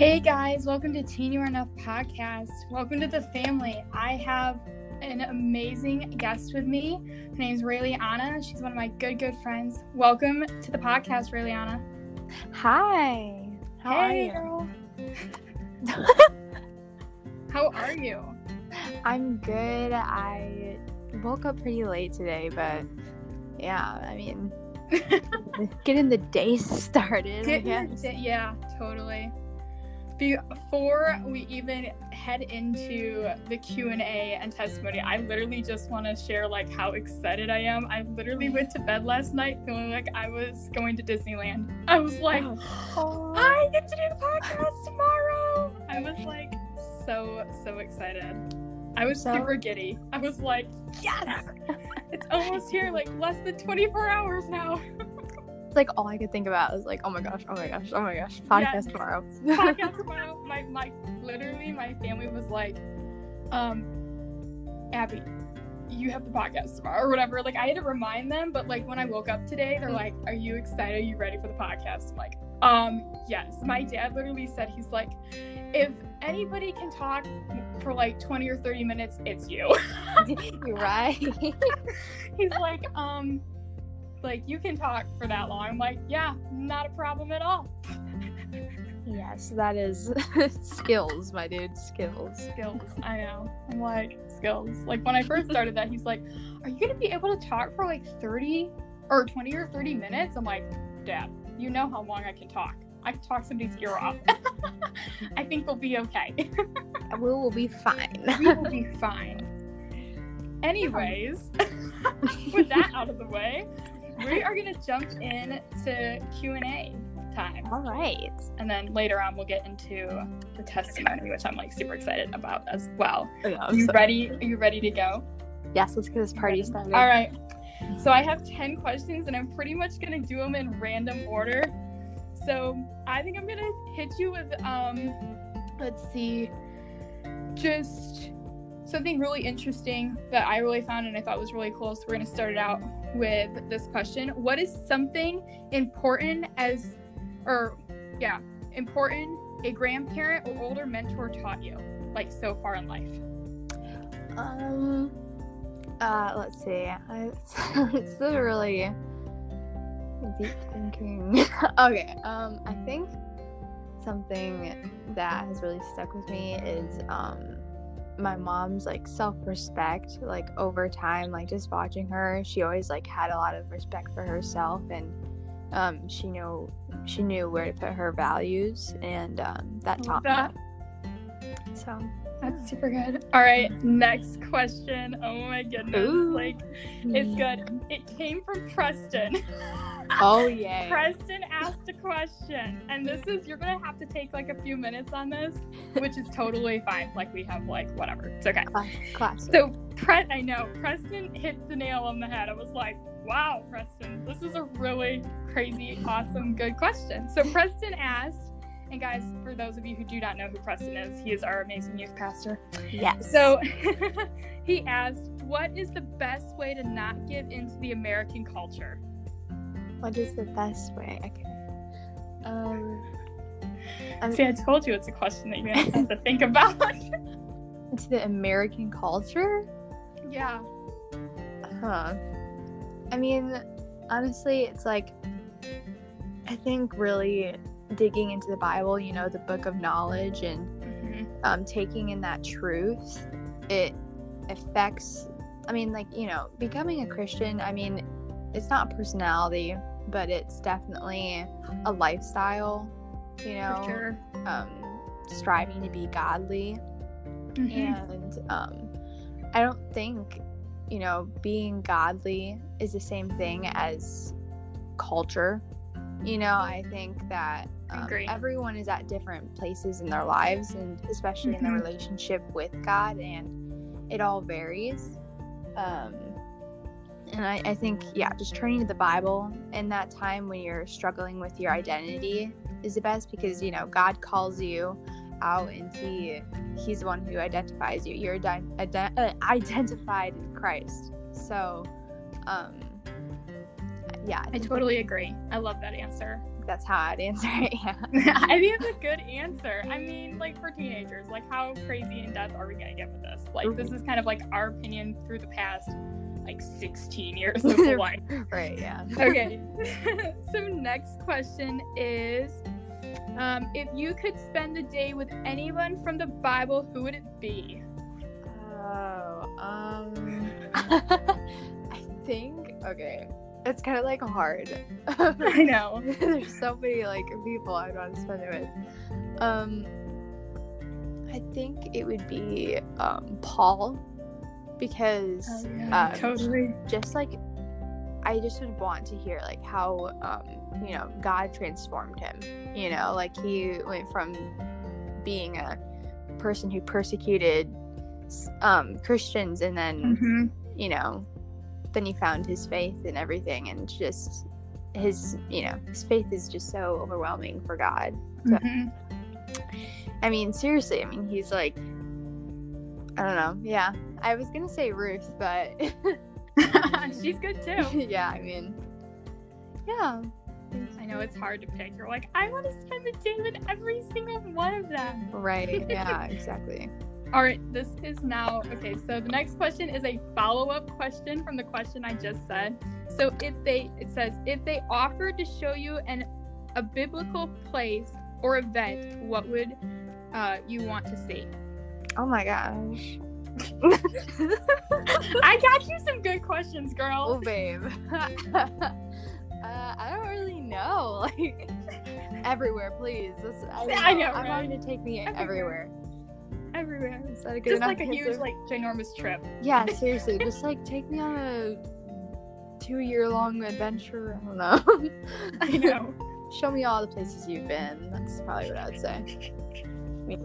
Hey guys, welcome to Teen You Are Enough podcast. Welcome to the family. I have an amazing guest with me. Her name's Rayliana. She's one of my good, good friends. Welcome to the podcast, Rayliana. Hi. How hey, are you? girl. How are you? I'm good. I woke up pretty late today, but yeah, I mean, getting the day started. I Getting guess. day- yeah, totally. Before we even head into the Q&A and testimony, I literally just want to share like how excited I am. I literally went to bed last night feeling like I was going to Disneyland. I was like, Oh. I get to do the podcast tomorrow. I was like so so excited. I was So- super giddy. I was like, yes, it's almost here. Like less than 24 hours now. Like all I could think about was like, oh my gosh, oh my gosh, oh my gosh, podcast Yes. tomorrow. podcast tomorrow. My my literally my family was like, um, Abby, you have the podcast tomorrow or whatever. Like I had to remind them, but like when I woke up today, they're like, Are you excited? Are you ready for the podcast? I'm like, um, yes. My dad literally said he's like, if anybody can talk for like 20 or 30 minutes, it's you. You're right. he's like, um, like you can talk for that long. I'm like, yeah, not a problem at all. yes, that is skills, my dude. Skills. skills. I know. I'm like, skills. Like when I first started that, he's like, Are you gonna be able to talk for like 30 or 20 or 30 minutes? I'm like, Dad, you know how long I can talk. I can talk somebody's ear off. I think we'll be okay. We will be fine. we will be fine. Anyways, with that out of the way, we are gonna jump in to Q&A time. all right. And then later on we'll get into the testimony, which I'm like super excited about as well. Oh, yeah, I'm you so- ready? Are you ready to go? Yes, let's get this party started. All right. So I have 10 questions and I'm pretty much going to do them in random order. So I think I'm going to hit you with, um, let's see, just something really interesting that I really found and I thought was really cool. So we're going to start it out with this question What is something important as, or yeah, important a grandparent or older mentor taught you, like so far in life? Um, uh, let's see. I, it's a really deep thinking. okay. Um, I think something that has really stuck with me is um my mom's like self-respect like over time like just watching her she always like had a lot of respect for herself and um she knew she knew where to put her values and um that taught that. me so That's super good. All right, next question. Oh my goodness. Ooh. Like, it's good. It came from Preston. oh yeah Preston asked a question, and this is, you're going to have to take like a few minutes on this, which is totally fine. Like, we have like whatever. It's okay. class So, Pre- I know, Preston hit the nail on the head. I was like, wow, Preston, this is a really crazy, awesome, good question. So, Preston asked, and guys, for those of you who do not know who Preston is, he is our amazing youth pastor. yes So he asked, What is the best way to not give into the American culture? What is the best way? Okay. Um, I'm See, I told you it's a question that to have to think about. into the American culture? yeah. Huh. I mean, honestly, it's like I think really digging into the Bible, you know, the book of knowledge, and Mhm. um, taking in that truth, it affects. I mean, like you know, becoming a Christian. I mean, it's not personality, but it's definitely a lifestyle. You know, sure. um, striving to be godly Mhm. and um, i don't think you know being godly is the same thing as culture you know i think that um, everyone is at different places in their lives and especially in their Mhm. relationship with god and it all varies. Um, and I, I think yeah just turning to the bible in that time when you're struggling with your identity is the best because you know god calls you out and he he's the one who identifies you. You're ident- ident- uh, identified in christ. So um yeah, I totally agree. I love that answer. that's how I'd answer it. Yeah. I think it's a good answer. I mean, like for teenagers, like how crazy in depth are we gonna get with this? Like this is kind of like our opinion through the past like 16 years of life. right. Yeah. Okay. so next question is um, if you could spend a day with anyone from the Bible, who would it be? Oh, um, I think okay. It's kind of like hard. I know. There's so many like people I'd want to spend it with. Um, I think it would be um Paul because um, totally. just like I just would want to hear like how um you know God transformed him. You know, like he went from being a person who persecuted um Christians and then hmm you know then he found his faith and everything and just his you know his faith is just so overwhelming for God. So, hmm I mean seriously, I mean he's like I don't know. Yeah. I was going to say Ruth, but She's good too. yeah, I mean yeah. I know it's hard to pick. You're like, I want to spend the day with every single one of them. Right. Yeah, exactly. All right, this is now okay. So the next question is a follow-up question from the question I just said. So if they, it says, if they offered to show you an a biblical place or event, what would uh, you want to see? Oh my gosh. I got you some good questions, girl. oh, babe. uh, I don't really know. Like everywhere, please. That's, I, know, I want right? you to take me Everywhere. everywhere. Everywhere. Is that a good Just enough like a huge, answer? like ginormous trip. Yeah, seriously, just like take me on a two-year-long adventure. I don't know. I know. Show me all the places you've been. That's probably what I would say.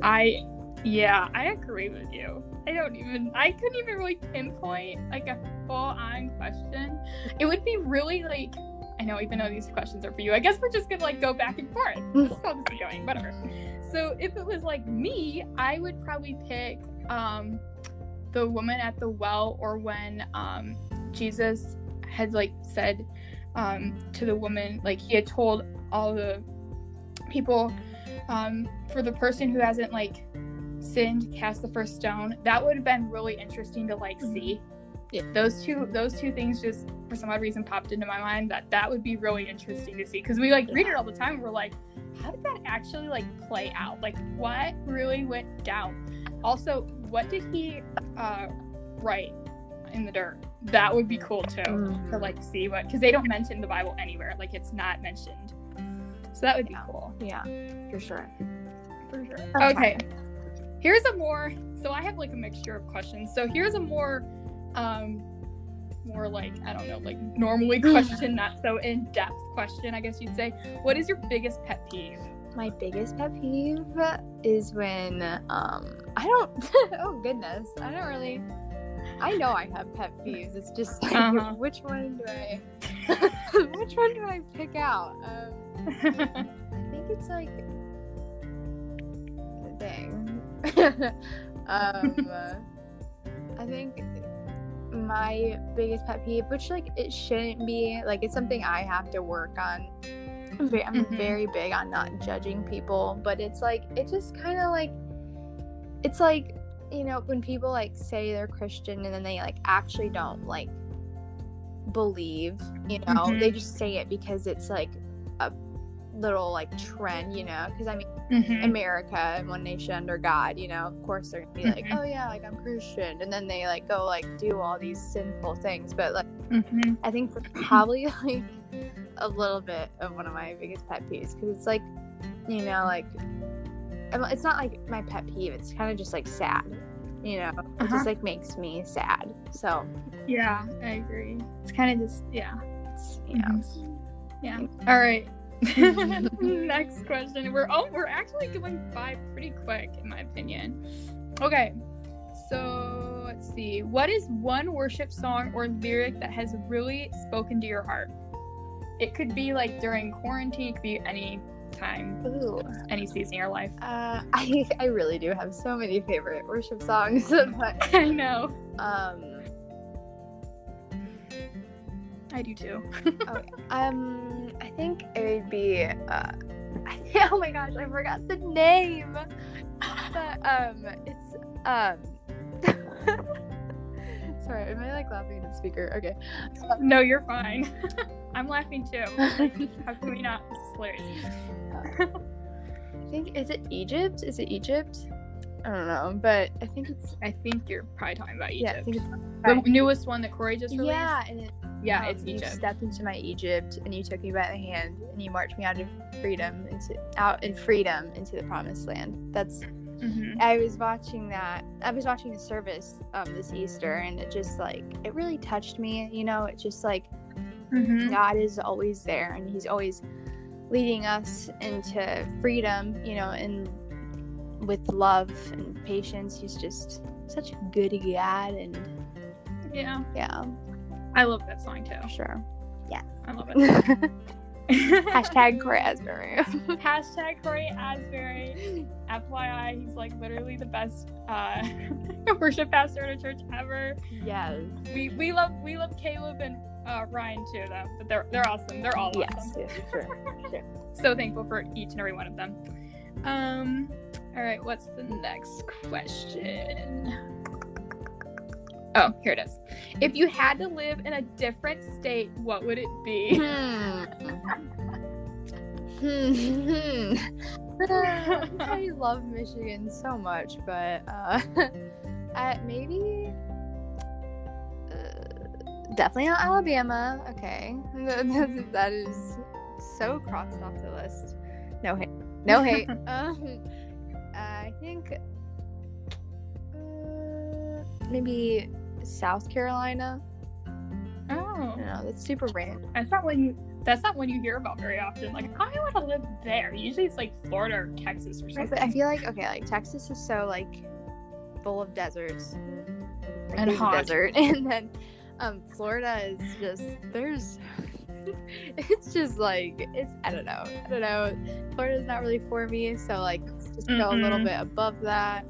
I yeah, I agree with you. I don't even I couldn't even really pinpoint like a full on question. It would be really like I know even though these questions are for you, I guess we're just gonna like go back and forth. This is how this is going, whatever. So if it was like me, I would probably pick um the woman at the well or when um Jesus had like said um to the woman like he had told all the people um for the person who hasn't like sinned cast the first stone that would have been really interesting to like see. Yeah. those two those two things just for some odd reason popped into my mind that that would be really interesting to see. Because we like read it all the time. We're like how did that actually like play out like what really went down also what did he uh write in the dirt that would be cool too to Mhm. like see what because they don't mention the bible anywhere like it's not mentioned so that would be Yeah. cool Yeah, for sure. for sure. Okay. Okay. Here's a more so I have like a mixture of questions. So here's a more um more like I don't know, like normally question, not so in-depth question, I guess you'd say. What is your biggest pet peeve? My biggest pet peeve is when um I don't oh goodness, I don't really I know I have pet peeves. It's just like Uh-huh. which one do I which one do I pick out? Um I think it's like dang. um I think my biggest pet peeve, which like it shouldn't be, like it's something I have to work on. I'm ve- I'm Mhm. very big on not judging people, but it's like it just kind of like it's like you know when people like say they're Christian and then they like actually don't like believe, you know, Mhm. they just say it because it's like a little like trend, you know, because I mean Mhm. America and one nation under God, you know, of course they're gonna be like, Mhm. oh yeah, like I'm Christian, and then they like go like do all these sinful things. But like, Mhm. I think that's probably like a little bit of one of my biggest pet peeves because it's like, you know, like it's not like my pet peeve. It's kind of just like sad, you know. It Uh-huh. just like makes me sad. So Yeah, I agree. It's kind of just yeah. it's, you know, Yeah. All right. Next question. We're oh, we're actually going by pretty quick, in my opinion. Okay. So let's see. What is one worship song or lyric that has really spoken to your heart? It could be like during quarantine. It could be any time, Ooh. any season of your life. Uh, I I really do have so many favorite worship songs, but I know. um. I do too. Um, I think it would be. Uh, I think, oh my gosh, I forgot the name. But um, it's um. Sorry, am I like laughing at the speaker? Okay. no, you're fine. I'm laughing too. How can we not? This is hilarious. I think is it Egypt? Is it Egypt? I don't know, but I think it's I think you're probably talking about yeah. I Egypt. think it's the newest one that Cory just released. yeah, and it, yeah, um, it's you Egypt. stepped into my Egypt, and you took me by the hand, and you marched me out of freedom into out in freedom into the promised land. That's Mhm. I was watching that. I was watching the service um, this Easter, and it just like it really touched me. You know, it's just like Mhm. God is always there, and He's always leading us into freedom. You know, and with love and patience, He's just such a good God, and Yeah, yeah, I love that song too. Sure. sure. I love it. Hashtag Cory Asbury. Hashtag Cory Asbury. FYI, he's like literally the best uh, worship pastor at a church ever. yes. We we love we love Caleb and uh, Ryan too, though. But they're they're awesome. They're all Yes. awesome. yes, for sure. So thankful for each and every one of them. Um. All right. What's the next question? Oh, here it is. If you had to live in a different state, what would it be? Hmm. Hmm. I love Michigan so much, but uh, uh maybe uh, definitely not Alabama. Okay, that is so crossed off the list. No hate. No hate. um, I think uh, maybe South Carolina. Oh, don't. That's super random. that's not when you. That's not one you hear about very often. Like, I want to live there. Usually, it's like Florida or Texas or Right, something. but I feel like okay, like Texas is so like full of deserts Like, And hot. desert, and then um, Florida is just there's. it's just like it's I don't know I don't know. Florida's not really for me, so like just go a little bit above that.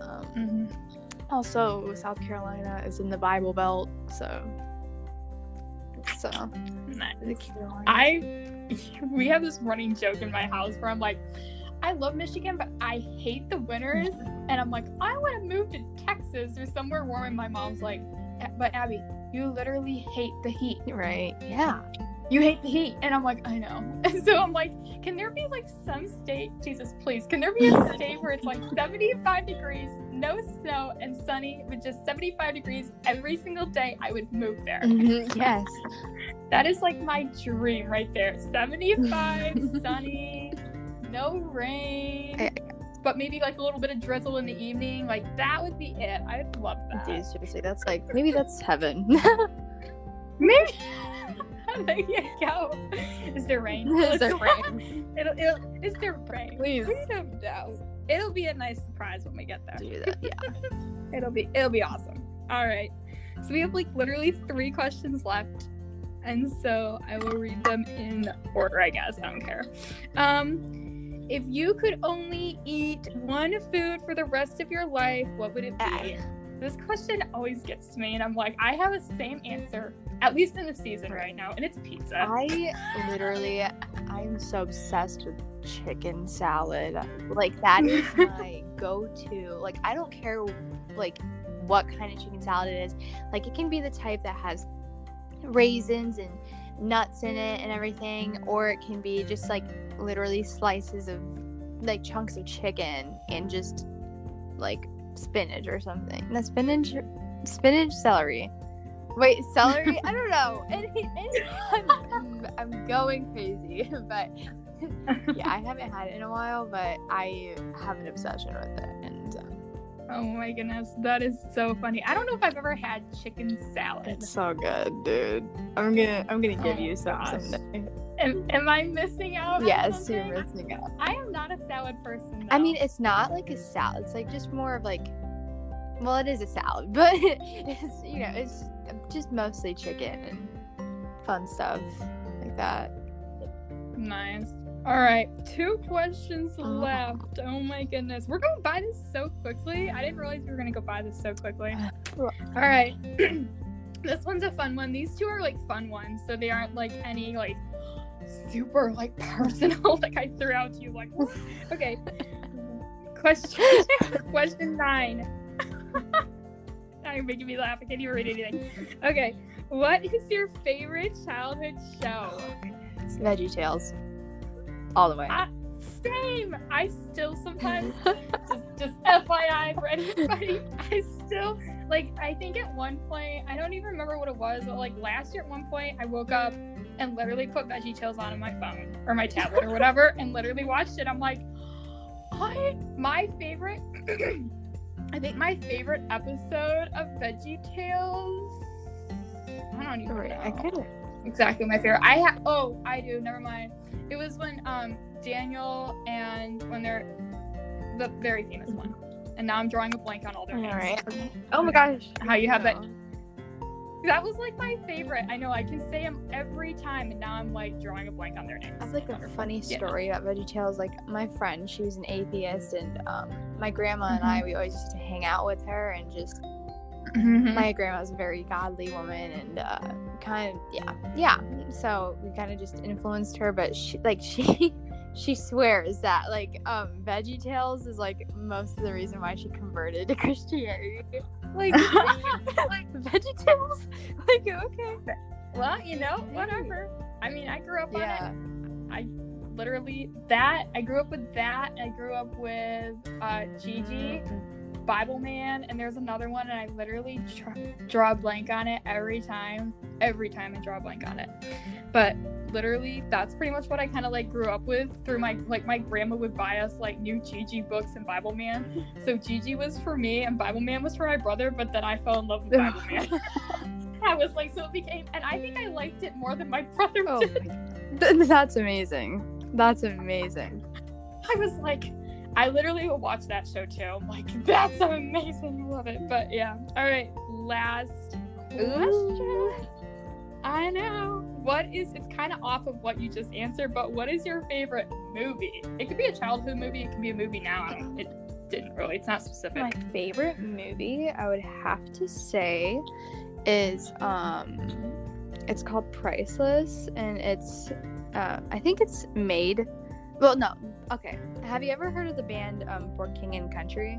Um, Mhm. Also, South Carolina is in the Bible Belt, so so Nice. I we have this running joke in my house where I'm like, I love Michigan, but I hate the winters, and I'm like, I want to move to Texas or somewhere warm. And my mom's like, but Abby, you literally hate the heat. right yeah You hate the heat, and I'm like, I know. And so I'm like, can there be like some state, Jesus, please, can there be a state where it's like 75 degrees, no snow, and sunny with just 75 degrees every single day? I would move there. Mhm, yes That is like my dream right there. 75, sunny, no rain, I- but maybe like a little bit of drizzle in the evening. Like that would be it. I'd love that. Dude, seriously, that's like maybe that's heaven. Maybe. there you go. Is there rain? Is there rain? it'll, it'll, is there rain? Please Freedom no. It'll be a nice surprise when we get there. do that. Yeah. It'll be it'll be awesome. All right. So we have like literally three questions left. And so I will read them in order, I guess. I don't care. Um if you could only eat one food for the rest of your life, what would it be? This question always gets to me and I'm like, I have the same answer, at least in the season right now, and it's pizza. I literally, I'm so obsessed with chicken salad. Like that is my go-to. Like I don't care, like what kind of chicken salad it is. Like it can be the type that has raisins and nuts in it and everything, or it can be just like literally slices of like chunks of chicken and just like spinach or something. The spinach, spinach, celery. Wait, celery? I don't know. I'm, I'm going crazy, but yeah, I haven't had it in a while, but I have an obsession with it, and um, Oh my goodness, that is so funny. I don't know if I've ever had chicken salad. it's so good, dude. I'm gonna, I'm gonna give Oh you some gosh. someday. Am, am I missing out? Yes, you're missing out. I am not a salad person. I mean, it's not like a salad. It's like just more of like, well, it is a salad, but it's you know, it's just mostly chicken and fun stuff like that. nice. All right, two questions Oh. left. Oh my goodness, we're going by this so quickly. I didn't realize we were going to go by this so quickly. All right. this one's a fun one. These two are like fun ones, so they aren't like any like super like personal like I threw out to you like okay. Question question nine. Now you're making me laugh. I can't even read anything. Okay. What is your favorite childhood show? It's Veggie Tales. All the way. I, same. I still sometimes just just FYI for anybody. I still like I think at one point I don't even remember what it was, but like last year at one point I woke up and literally put Veggie Tales on in my phone or my tablet or whatever and literally watched it. I'm like, I my favorite I think my favorite episode of Veggie Tales I don't even know I of. exactly my favorite. I have oh, I do, never mind. It was when um Daniel and when they're the very famous one. And now I'm drawing a blank on all their names. right. Oh my gosh. How you have that. That was like my favorite. I know I can say them every time and now I'm like drawing a blank on their names. That's like a Wonderful. funny Yeah. story about Veggie Tales. Like my friend, she was an atheist, and um, my grandma and Mm-hmm. I, we always used to hang out with her, and just Mhm. my grandma was a very godly woman, and uh, kind of yeah, yeah. So we kind of just influenced her, but she like she. She swears that like um Veggie Tales is like most of the reason why she converted to Christianity. Like, like Veggie Tales? Like okay. Well, you know, whatever. I mean, I grew up on it. Yeah. I literally that I grew up with that. I grew up with uh, Gigi, Bible Man, and there's another one, and I literally tr- draw a blank on it every time. Every time I draw a blank on it, but literally that's pretty much what I kind of like grew up with through my like my grandma would buy us like new Gigi books and Bible Man. So Gigi was for me and Bible Man was for my brother, but then I fell in love with Bible Man. I was like, so it became, and I think I liked it more than my brother Oh did. my That's amazing. That's amazing. I was like, I literally will watch that show too. I'm like, that's amazing. I love it. But yeah. All right. Last question. I know. What is, it's kind of off of what you just answered, but what is your favorite movie? It could be a childhood movie. It could be a movie now. It didn't really, it's not specific. My favorite movie, I would have to say, is um, it's called Priceless, and it's, uh, I think it's made. Well, no. Okay. Have you ever heard of the band um, For King and Country?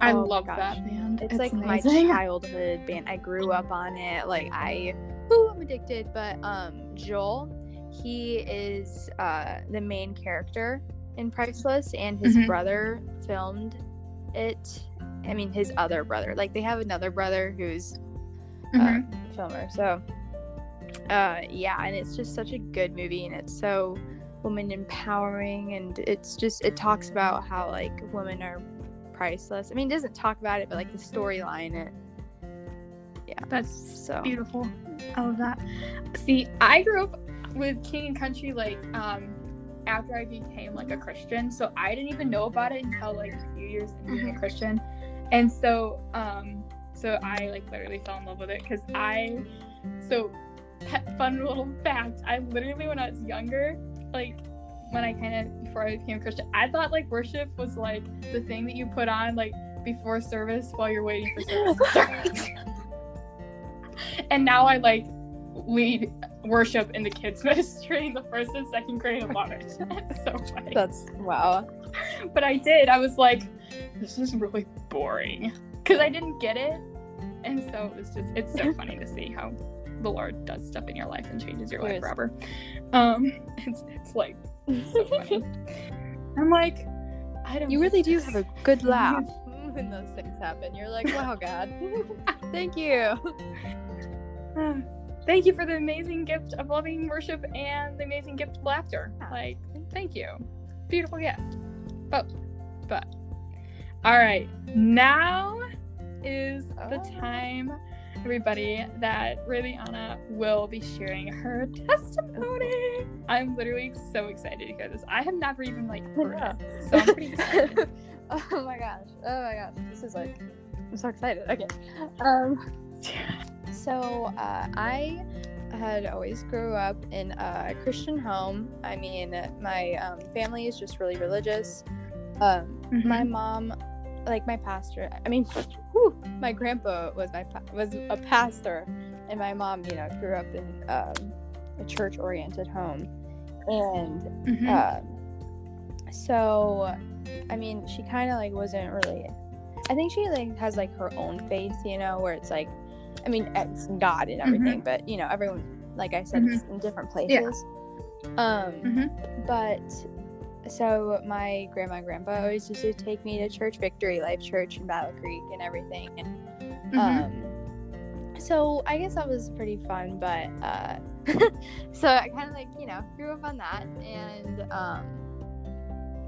I Oh love that band. It's, like my childhood band. I grew up on it. Like I, ooh, I'm addicted. But um, Joel, he is uh the main character in Priceless, and his Mhm. brother filmed it. I mean, his other brother. Like they have another brother who's Mhm. um, filmer. So, uh, yeah, and it's just such a good movie, and it's so woman empowering, and it's just it talks about how like women are priceless. I mean, it doesn't talk about it, but like the storyline, it yeah. That's so beautiful. I love that. See, I grew up with King and Country like um after I became like a Christian. So I didn't even know about it until like a few years into being a Christian. And so um so I like literally fell in love with it because I so fun little fact, I literally when I was younger, like when I kind of before I became a Christian, I thought like worship was like the thing that you put on like before service while you're waiting for service and now I like lead worship in the kids ministry in the first and second grade. It. It's so funny. that's wow. But I did. I was like, this is really boring because I didn't get it, and so it was just. It's so funny to see how the Lord does stuff in your life and changes your life forever. Um, it's it's like so funny. I'm like, I don't. You really do have a good laugh when those things happen. You're like, wow, God, thank you. Ah, Thank you for the amazing gift of loving worship and the amazing gift of laughter. Yeah. Like, thank you. Beautiful gift. But, but. All right. Now is the Oh. time, everybody, that Rayliana will be sharing her testimony. I'm literally so excited to hear this. I have never even like heard it. So I'm pretty excited. oh my gosh. Oh my gosh. This is like I'm so excited. Okay. Um so uh I had always grew up in a Christian home. I mean, my um, family is just really religious. Um, my Mhm. mom, like my pastor, I mean, whew, my grandpa was my was a pastor, and my mom, you know, grew up in um, a church oriented home, and Mhm. um, so I mean, she kind of like wasn't really. I think she like has like her own faith, you know, where it's like, I mean, it's God and everything, but you know, everyone, like I said, is in different places. Um, Mhm. but so my grandma and grandpa always used to take me to church, Victory Life Church in Battle Creek, and everything, and Mhm. um, so I guess that was pretty fun, but uh, so I kind of like you know grew up on that, and um,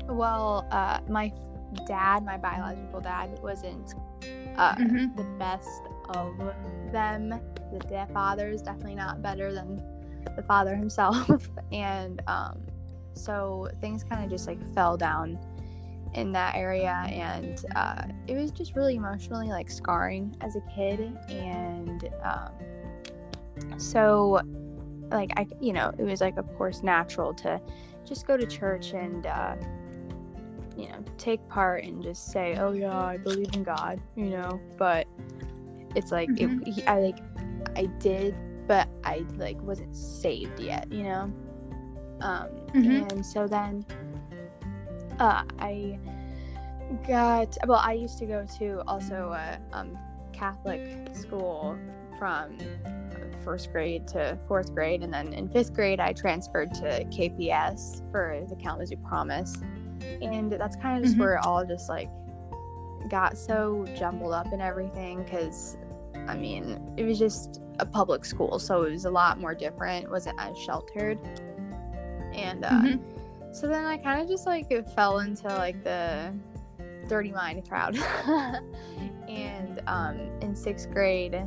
well, uh, my dad, my biological dad, wasn't uh, Mhm. the best of them. The father is definitely not better than the father himself, and um, so things kind of just like fell down in that area and uh, it was just really emotionally like scarring as a kid and um, so like i you know it was like of course natural to just go to church and uh, you know take part and just say oh yeah i believe in god you know? But it's like it, i like i did but i like wasn't saved yet you know um Mhm. and so then uh i got well i used to go to also a um, catholic school from first grade to fourth grade and then in fifth grade i transferred to kps for the kalamazoo promise and that's kind of just Mhm. where it all just like got so jumbled up and everything because i mean it was just a public school so it was a lot more different it wasn't as sheltered and uh, Mhm. so then I kind of just like fell into like the dirty mind crowd. and um, in sixth grade,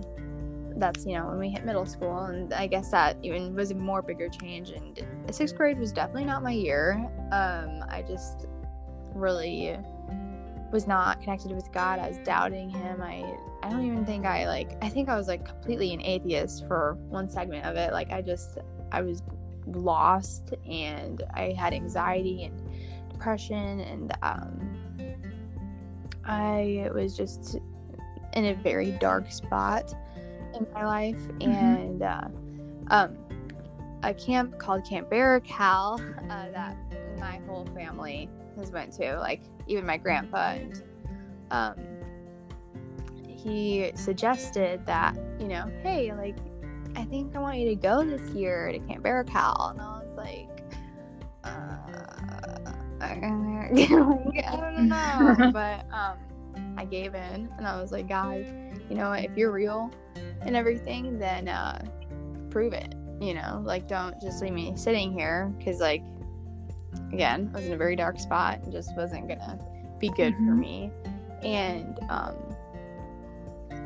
that's you know when we hit middle school, and I guess that even was a more bigger change. And sixth grade was definitely not my year. Um, I just really was not connected with God. I was doubting Him. I I don't even think I like. I think I was like completely an atheist for one segment of it. Like I just I was lost and I had anxiety and depression and um, I was just in a very dark spot in my life and uh, um, a camp called Camp Barakel uh, that my whole family has went to like even my grandpa and um, he suggested that you know hey like I think I want you to go this year to Camp Barakel. And I was like, uh, I, don't know. but um, I gave in and I was like, God, you know, if you're real and everything, then uh, prove it. You know, like don't just leave me sitting here because, like, again, I was in a very dark spot and just wasn't gonna be good for Mhm. me. And um,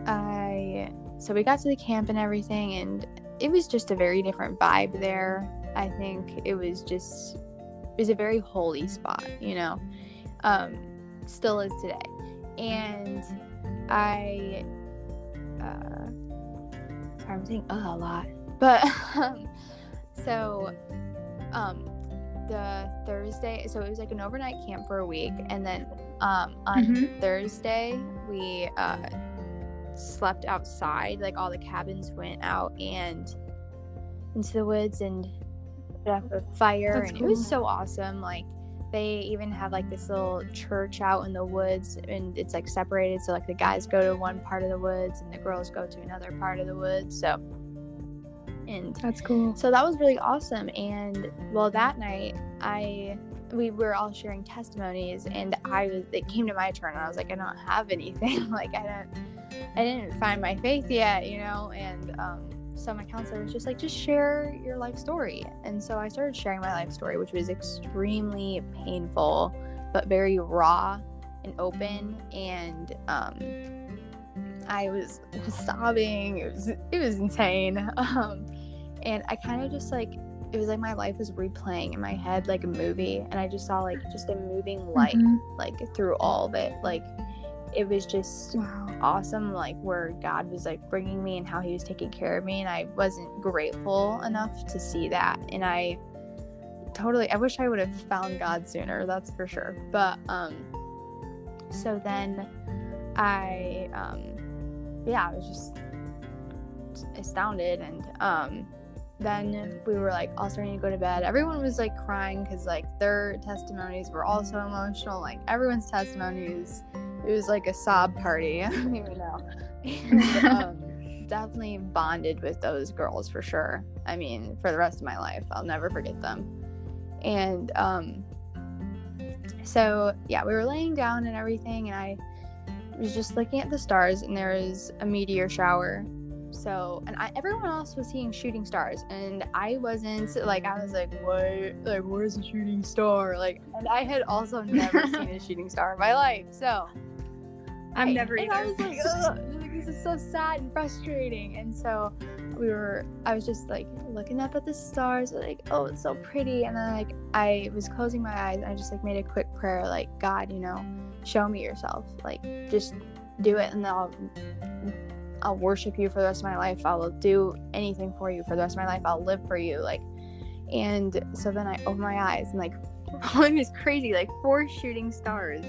I so we got to the camp and everything and it was just a very different vibe there. I think it was just it was a very holy spot you know um still is today. And i uh sorry i'm saying uh, a lot. But um so um the thursday so it was like an overnight camp for a week and then um on Mhm. thursday we uh slept outside. Like all the cabins went out and into the woods and a fire, and it was so awesome. Like they even have like this little church out in the woods, and it's like separated. So like the guys go to one part of the woods, and the girls go to another part of the woods. So and That's cool. so that was really awesome. And well, that night I we were all sharing testimonies, and I was it came to my turn, and I was like, I don't have anything. like I don't, I didn't find my faith yet, you know. And um, so my counselor was just like, just share your life story. And so I started sharing my life story, which was extremely painful, but very raw and open. And um, I was sobbing. It was it was insane. Um, and I kind of just like it was like my life was replaying in my head like a movie, and I just saw like just a moving light Mhm. like through all of it. Like it was just Wow. Awesome like where god was like bringing me and how he was taking care of me and i wasn't grateful enough to see that and i totally i wish i would have found god sooner that's for sure but um so then I, um, yeah, I was just astounded. And um, then we were like all starting to go to bed. Everyone was like crying because like their testimonies were also emotional. Like everyone's testimonies, it was like a sob party. I don't even know. And, um, definitely bonded with those girls for sure. I mean, for the rest of my life, I'll never forget them. And um, so yeah, we were laying down and everything, and I was just looking at the stars, and there was a meteor shower. So, and I, everyone else was seeing shooting stars, and I wasn't. Like, I was like, "What? Like, where's a shooting star?" Like, and I had also never seen a shooting star in my life. So, I'm never and either. I was like, Ugh, like, this is so sad and frustrating. And so we were, I was just like looking up at the stars, like, oh, it's so pretty. And then like I was closing my eyes and I just like made a quick prayer, like, God, you know, show me yourself. Like, just do it, and I'll. I'll worship you for the rest of my life. I will do anything for you for the rest of my life. I'll live for you. Like, and so then I opened my eyes and like, it was crazy. Like four shooting stars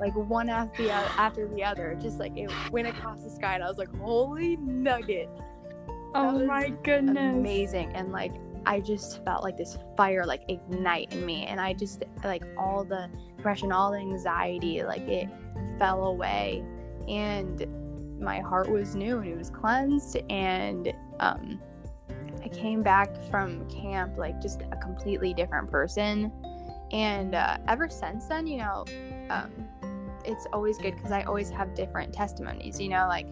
like one after the other, after the other. Just like it went across the sky, and I was like, "Holy nugget!" oh my goodness. Amazing, and like I just felt like this fire like ignite in me, and I just like all the depression, all the anxiety, like it fell away, and my heart was new and it was cleansed, and um, I came back from camp like just a completely different person, and uh, ever since then, you know. Um, it's always good because I always have different testimonies, you know, like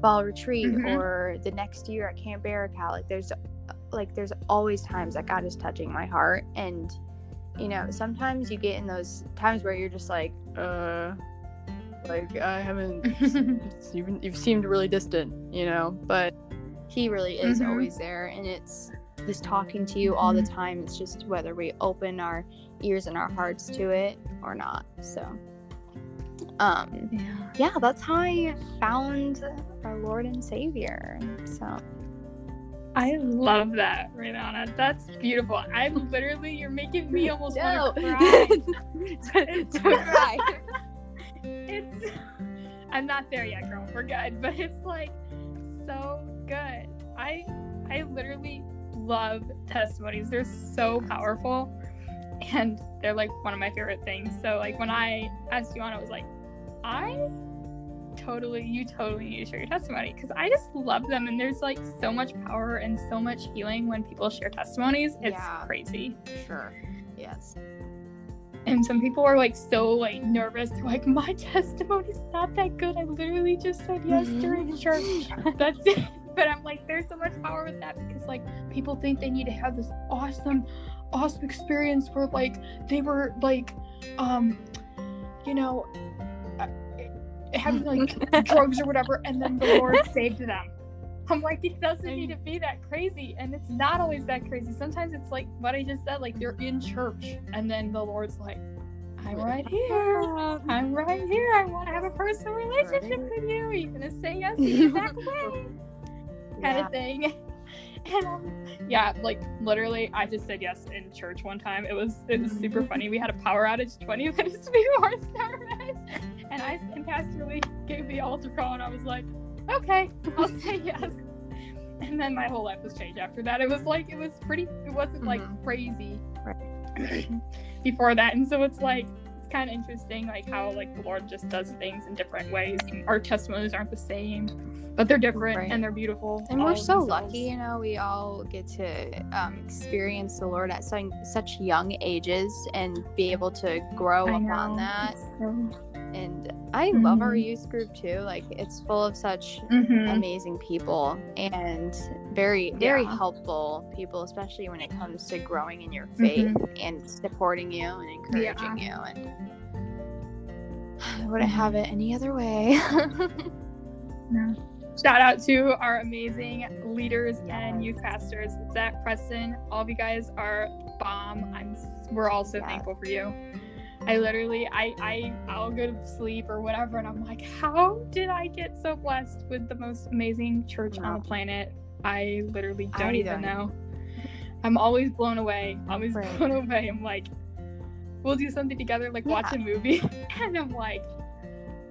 fall retreat Mhm. or the next year at Camp Barakel. Like there's like there's always times that God is touching my heart and you know, sometimes you get in those times where you're just like, uh like I haven't even you've seemed really distant, you know, but he really is Mhm. always there and it's this talking to you all the time. It's just whether we open our ears and our hearts to it or not. So um yeah. yeah, that's how I found our Lord and Savior. So I love that, Rayliana. That's beautiful. I'm literally, you're making me almost want to cry. Don't cry. it's I'm not there yet, girl. We're good, but it's like so good. I I literally love testimonies. They're so powerful and they're like one of my favorite things. So like when I asked you on, I was like, I totally you totally need to share your testimony because I just love them and there's like so much power and so much healing when people share testimonies. It's Yeah. crazy. Sure. Yes. And some people are like so like nervous. They're like, my testimony's not that good. I literally just said yes during church. That's it. But I'm like, there's so much power with that because like people think they need to have this awesome, awesome experience where like they were like, um, you know, having like drugs or whatever, and then the Lord saved them. I'm like, it doesn't need to be that crazy, and it's not always that crazy. Sometimes it's like what I just said, like they're in church, and then the Lord's like, I'm right here. I'm right here. I want to have a personal relationship with you. Are you gonna say yes exact way? Kind Yeah. of thing. And um, yeah, like literally, I just said yes in church one time. It was it was super funny. We had a power outage 20 minutes before service, and I and Pastor Lee gave the altar call, and I was like, okay, I'll say yes. And then my whole life was changed after that. It was like it was pretty. It wasn't like Mhm. crazy before that, and so it's like it's kind of interesting, like how like the Lord just does things in different ways. Our testimonies aren't the same, but they're different Right. and they're beautiful. And we're so themselves. lucky, you know, we all get to um, experience the Lord at such, such young ages and be able to grow I upon know. that. And I love our Mhm. youth group too. Like, it's full of such Mhm. amazing people and very very Yeah. helpful people especially when it comes to growing in your faith Mm-hmm. and supporting you and encouraging you and I wouldn't have it any other way no. Shout out to our amazing leaders and youth pastors, Zach, Preston. All of you guys are bomb. I'm. We're all so Yes. thankful for you. I literally, I, I, I'll go to sleep or whatever, and I'm like, how did I get so blessed with the most amazing church on the planet? I literally don't I even don't. know. I'm always blown away. Always Right. blown away. I'm like, we'll do something together, like watch a movie, and I'm like,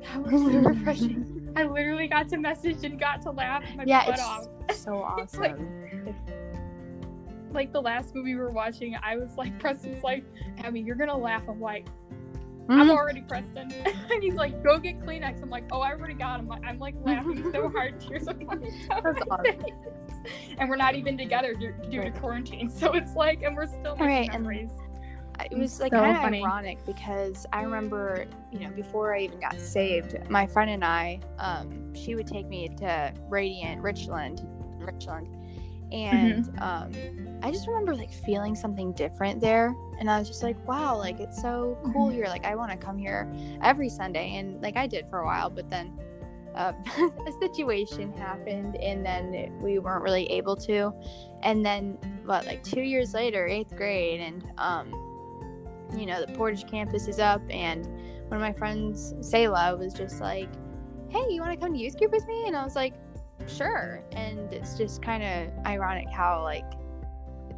That was so refreshing. I literally got to message and got to laugh my Yeah, butt it's off. so awesome. like- Like the last movie we were watching, I was like, Preston's like, Abby, you're gonna laugh. I'm like, I'm Mhm. already Preston. and he's like, go get Kleenex. I'm like, oh, I already got him. I'm like laughing so hard, tears are coming down That's my awesome. face. And we're not even together due, due to quarantine. So it's like, and we're still making Right, memories. it was like So kind of funny. ironic because I remember, you know, before I even got saved, my friend and I, um, she would take me to Radiant Richland, Richland, and Mm-hmm. um, I just remember like feeling something different there, and I was just like, wow, like it's so cool Mhm. here. Like I want to come here every Sunday, and like I did for a while, but then. Uh, a situation happened and then we weren't really able to and then what like two years later eighth grade and um you know, the Portage campus is up, and one of my friends, Selah, was just like, "Hey, you want to come to youth group with me?" And I was like, "Sure." And it's just kind of ironic how like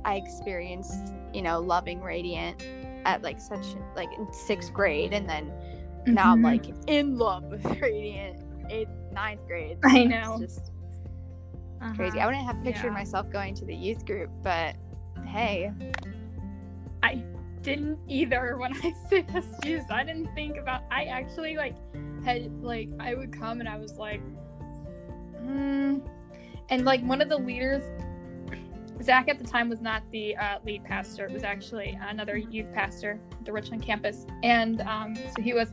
I experienced, you know, loving Radiant at like such like in sixth grade, and then now I'm Mhm. like in love with Radiant eighth, ninth grade. I It's know. just Uh-huh. crazy. I wouldn't have pictured Yeah. myself going to the youth group, but hey, I didn't either when I said SUs. I didn't think about. I actually like had like I would come and I was like, hmm. And like one of the leaders, Zach at the time was not the uh, lead pastor. It was actually another youth pastor at the Richland campus, and um, so he was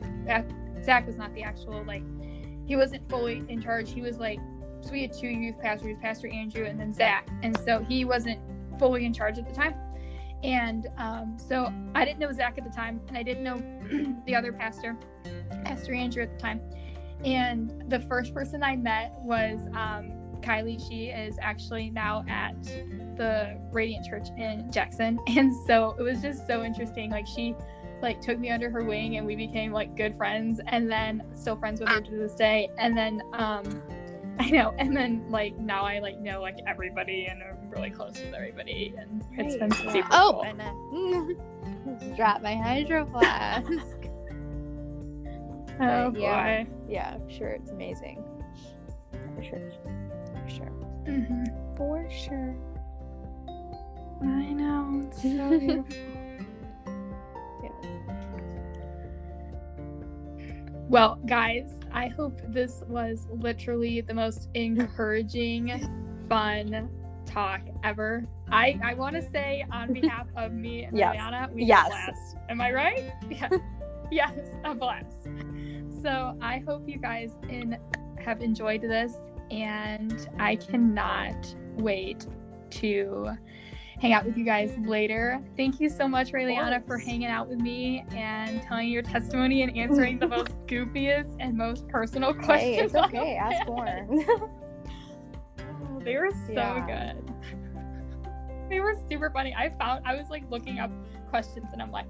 Zach was not the actual like he wasn't fully in charge. He was like so we had two youth pastors, Pastor Andrew and then Zach, and so he wasn't fully in charge at the time. And um, so I didn't know Zach at the time, and I didn't know the other pastor, Pastor Andrew at the time. And the first person I met was um, Kylie. She is actually now at the Radiant Church in Jackson, and so it was just so interesting. Like she, like took me under her wing, and we became like good friends, and then still friends with her to this day. And then um, I know, and then like now I like know like everybody, and I'm really close with everybody, and it's been super oh, cool. and just dropped my hydro flask. Oh yeah. boy. Yeah, I'm sure it's amazing. For sure. For sure. Mhm. For sure. I know. It's so beautiful. Well, guys, I hope this was literally the most encouraging, fun talk ever. I, I want to say on behalf of me and Yes. Rayliana, we Yes. had a blast. Am I right? Yeah. yes, a blast. So I hope you guys in have enjoyed this, and I cannot wait to hang out with you guys later. Thank you so much, Rayliana, for hanging out with me and telling your testimony and answering the most goofiest and most personal questions. Hey, it's okay. Ask more. Oh, they were so Yeah. good. They were super funny. I found I was like looking up questions and I'm like,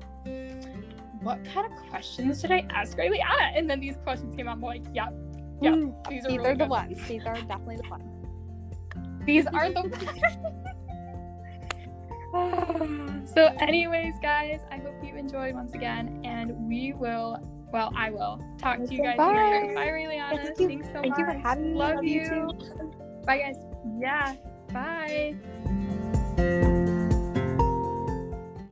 what kind of questions should I ask Rayliana? And then these questions came out. I'm like, yep, yep. Mm, These are These really are the ones. These are definitely the ones. These are the. Ones. so, anyways, guys, I hope you enjoyed once again, and we will. Well, I will talk to you guys bye. later. Bye, Rayliana. Thank you- Thanks so Thank much. Thank you for having me. Love, Love you. you. Bye, guys. Yeah. Bye.